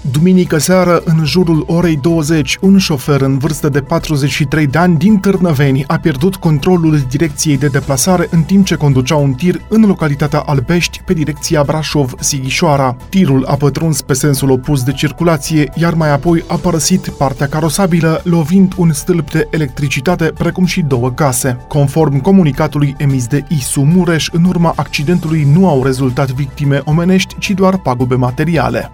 Duminică seară, în jurul orei 20, un șofer în vârstă de 43 de ani din Târnăveni a pierdut controlul direcției de deplasare în timp ce conducea un tir în localitatea Albești, pe direcția Brașov-Sighișoara. Tirul a pătruns pe sensul opus de circulație, iar mai apoi a părăsit partea carosabilă, lovind un stâlp de electricitate, precum și două case. Conform comunicatului emis de ISU Mureș, în urma accidentului nu au rezultat victime omenești, ci doar pagube materiale.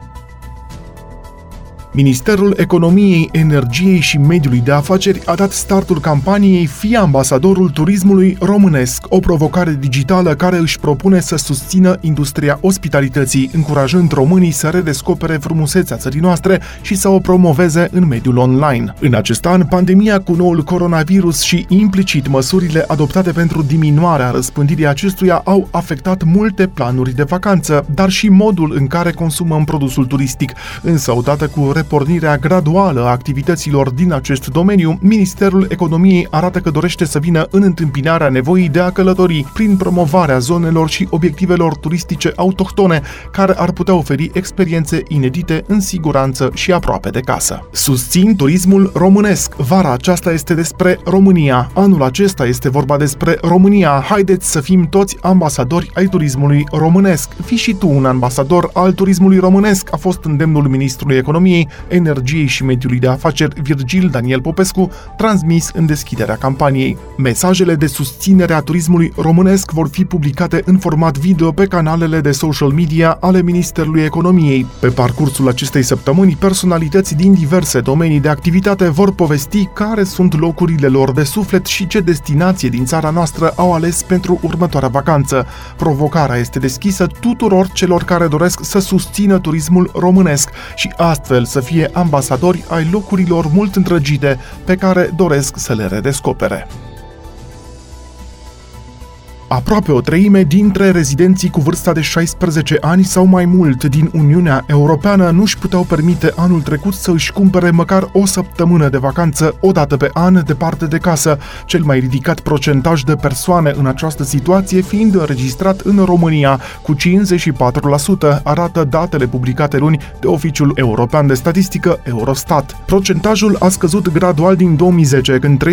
Ministerul Economiei, Energiei și Mediului de Afaceri a dat startul campaniei Fie ambasadorul turismului românesc, o provocare digitală care își propune să susțină industria ospitalității, încurajând românii să redescopere frumusețea țării noastre și să o promoveze în mediul online. În acest an, pandemia cu noul coronavirus și implicit măsurile adoptate pentru diminuarea răspândirii acestuia au afectat multe planuri de vacanță, dar și modul în care consumăm produsul turistic, însă odată cu repornirea graduală a activităților din acest domeniu, Ministerul Economiei arată că dorește să vină în întâmpinarea nevoii de a călători prin promovarea zonelor și obiectivelor turistice autohtone care ar putea oferi experiențe inedite în siguranță și aproape de casă. Susțin turismul românesc. Vara aceasta este despre România. Anul acesta este vorba despre România. Haideți să fim toți ambasadori ai turismului românesc. Fii și tu un ambasador al turismului românesc, a fost îndemnul ministrului economiei Energiei și Mediului de Afaceri Virgil Daniel Popescu, transmis în deschiderea campaniei. Mesajele de susținere a turismului românesc vor fi publicate în format video pe canalele de social media ale Ministerului Economiei. Pe parcursul acestei săptămâni, personalități din diverse domenii de activitate vor povesti care sunt locurile lor de suflet și ce destinație din țara noastră au ales pentru următoarea vacanță. Provocarea este deschisă tuturor celor care doresc să susțină turismul românesc și astfel să fie ambasadori ai locurilor mult întrăgite pe care doresc să le redescopere. Aproape o treime dintre rezidenții cu vârsta de 16 ani sau mai mult din Uniunea Europeană nu își puteau permite anul trecut să își cumpere măcar o săptămână de vacanță o dată pe an departe de casă, cel mai ridicat procentaj de persoane în această situație fiind înregistrat în România cu 54%, arată datele publicate luni de Oficiul European de Statistică Eurostat. Procentajul a scăzut gradual din 2010, când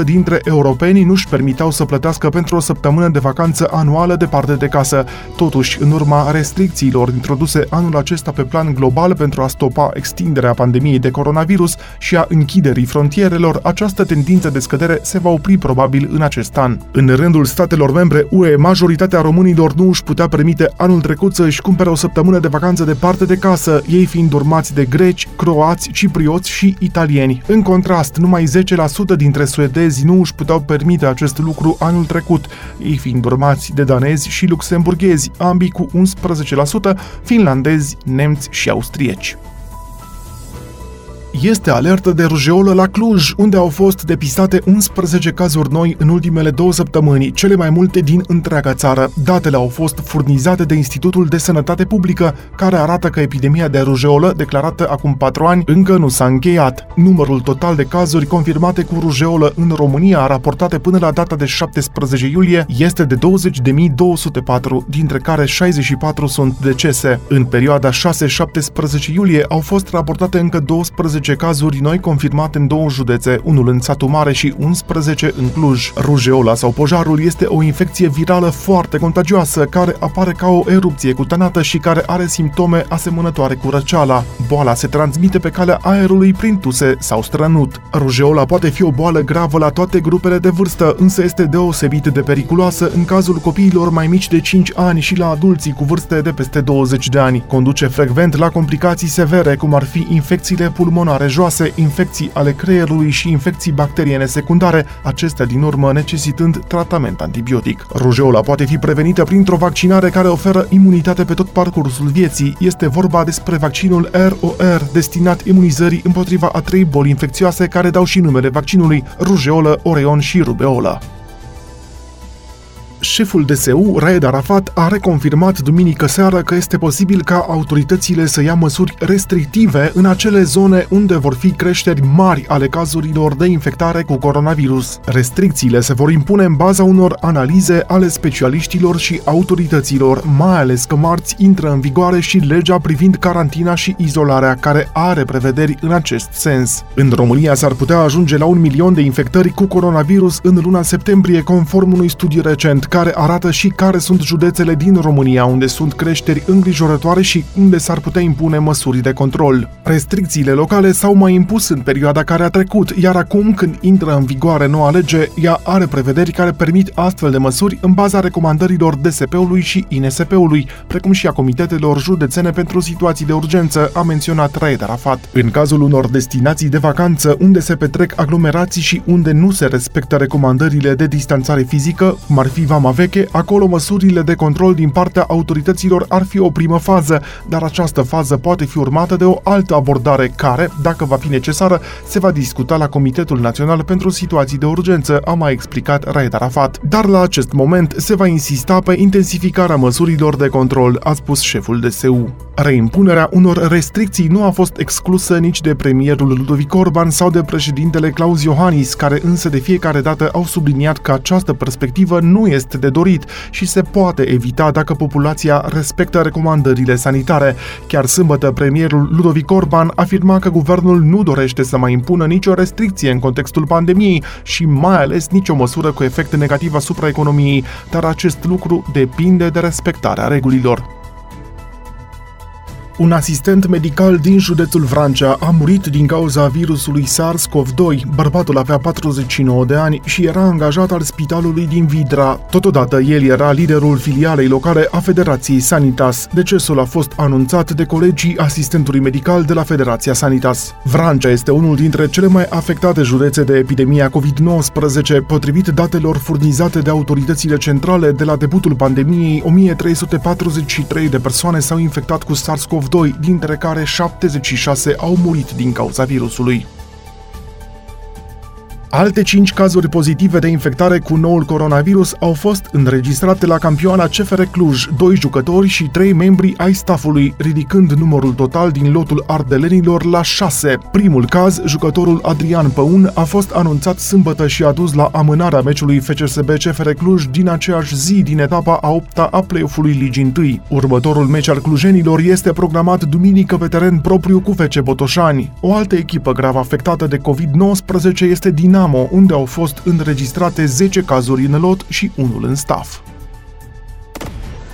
39% dintre europeni nu își permiteau să plătească pentru o săptămână de vacanță anuală departe de casă. Totuși, în urma restricțiilor introduse anul acesta pe plan global pentru a stopa extinderea pandemiei de coronavirus și a închiderii frontierelor, această tendință de scădere se va opri probabil în acest an. În rândul statelor membre UE, majoritatea românilor nu își putea permite anul trecut să își cumpere o săptămână de vacanță departe de casă, ei fiind urmați de greci, croați, ciprioți și italieni. În contrast, numai 10% dintre suedezi nu își puteau permite acest lucru anul trecut, ei fiind urmați de danezi și luxemburghezi, ambii cu 11%, finlandezi, nemți și austrieci este alertă de rujeolă la Cluj, unde au fost depistate 11 cazuri noi în ultimele două săptămâni, cele mai multe din întreaga țară. Datele au fost furnizate de Institutul de Sănătate Publică, care arată că epidemia de rujeolă, declarată acum 4 ani, încă nu s-a încheiat. Numărul total de cazuri confirmate cu rujeolă în România, raportate până la data de 17 iulie, este de 20.204, dintre care 64 sunt decese. În perioada 6-17 iulie au fost raportate încă 12 11 cazuri noi confirmate în două județe, unul în Satu Mare și 11 în Cluj. Rujeola sau pojarul este o infecție virală foarte contagioasă care apare ca o erupție cutanată și care are simptome asemănătoare cu răceala. Boala se transmite pe calea aerului prin tuse sau strănut. Rujeola poate fi o boală gravă la toate grupele de vârstă, însă este deosebit de periculoasă în cazul copiilor mai mici de 5 ani și la adulții cu vârste de peste 20 de ani. Conduce frecvent la complicații severe, cum ar fi infecțiile pulmonare pulmonare joase, infecții ale creierului și infecții bacteriene secundare, acestea din urmă necesitând tratament antibiotic. Rujeola poate fi prevenită printr-o vaccinare care oferă imunitate pe tot parcursul vieții. Este vorba despre vaccinul ROR, destinat imunizării împotriva a trei boli infecțioase care dau și numele vaccinului, rujeolă, oreon și rubeolă. Șeful DSU, Raed Arafat, a reconfirmat duminică seară că este posibil ca autoritățile să ia măsuri restrictive în acele zone unde vor fi creșteri mari ale cazurilor de infectare cu coronavirus. Restricțiile se vor impune în baza unor analize ale specialiștilor și autorităților, mai ales că marți intră în vigoare și legea privind carantina și izolarea, care are prevederi în acest sens. În România s-ar putea ajunge la un milion de infectări cu coronavirus în luna septembrie, conform unui studiu recent care arată și care sunt județele din România unde sunt creșteri îngrijorătoare și unde s-ar putea impune măsuri de control. Restricțiile locale s-au mai impus în perioada care a trecut, iar acum, când intră în vigoare noua lege, ea are prevederi care permit astfel de măsuri în baza recomandărilor DSP-ului și INSP-ului, precum și a comitetelor județene pentru situații de urgență, a menționat Raed Arafat. În cazul unor destinații de vacanță unde se petrec aglomerații și unde nu se respectă recomandările de distanțare fizică, cum ar fi Vama Veche, acolo măsurile de control din partea autorităților ar fi o primă fază, dar această fază poate fi urmată de o altă abordare care, dacă va fi necesară, se va discuta la Comitetul Național pentru Situații de Urgență, a mai explicat Raed Arafat. Dar la acest moment se va insista pe intensificarea măsurilor de control, a spus șeful DSU. Reimpunerea unor restricții nu a fost exclusă nici de premierul Ludovic Orban sau de președintele Claus Iohannis, care însă de fiecare dată au subliniat că această perspectivă nu este de dorit și se poate evita dacă populația respectă recomandările sanitare. Chiar sâmbătă, premierul Ludovic Orban afirma că guvernul nu dorește să mai impună nicio restricție în contextul pandemiei și mai ales nicio măsură cu efect negativ asupra economiei, dar acest lucru depinde de respectarea regulilor. Un asistent medical din județul Vrancea a murit din cauza virusului SARS-CoV-2. Bărbatul avea 49 de ani și era angajat al spitalului din Vidra. Totodată, el era liderul filialei locale a Federației Sanitas. Decesul a fost anunțat de colegii asistentului medical de la Federația Sanitas. Vrancea este unul dintre cele mai afectate județe de epidemia COVID-19, potrivit datelor furnizate de autoritățile centrale de la debutul pandemiei, 1343 de persoane s-au infectat cu SARS-CoV-2 SARS-CoV-2, dintre care 76 au murit din cauza virusului. Alte 5 cazuri pozitive de infectare cu noul coronavirus au fost înregistrate la campioana CFR Cluj, doi jucători și trei membri ai staffului, ridicând numărul total din lotul ardelenilor la 6. Primul caz, jucătorul Adrian Păun, a fost anunțat sâmbătă și a dus la amânarea meciului FCSB CFR Cluj din aceeași zi din etapa a 8 a play-off-ului Ligii 1. Următorul meci al clujenilor este programat duminică pe teren propriu cu FC Botoșani. O altă echipă grav afectată de COVID-19 este din Dinamo, unde au fost înregistrate 10 cazuri în lot și unul în staff.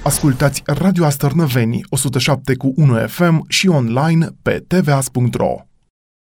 Ascultați Radio Astărnăveni 107 cu 1 FM și online pe tvas.ro.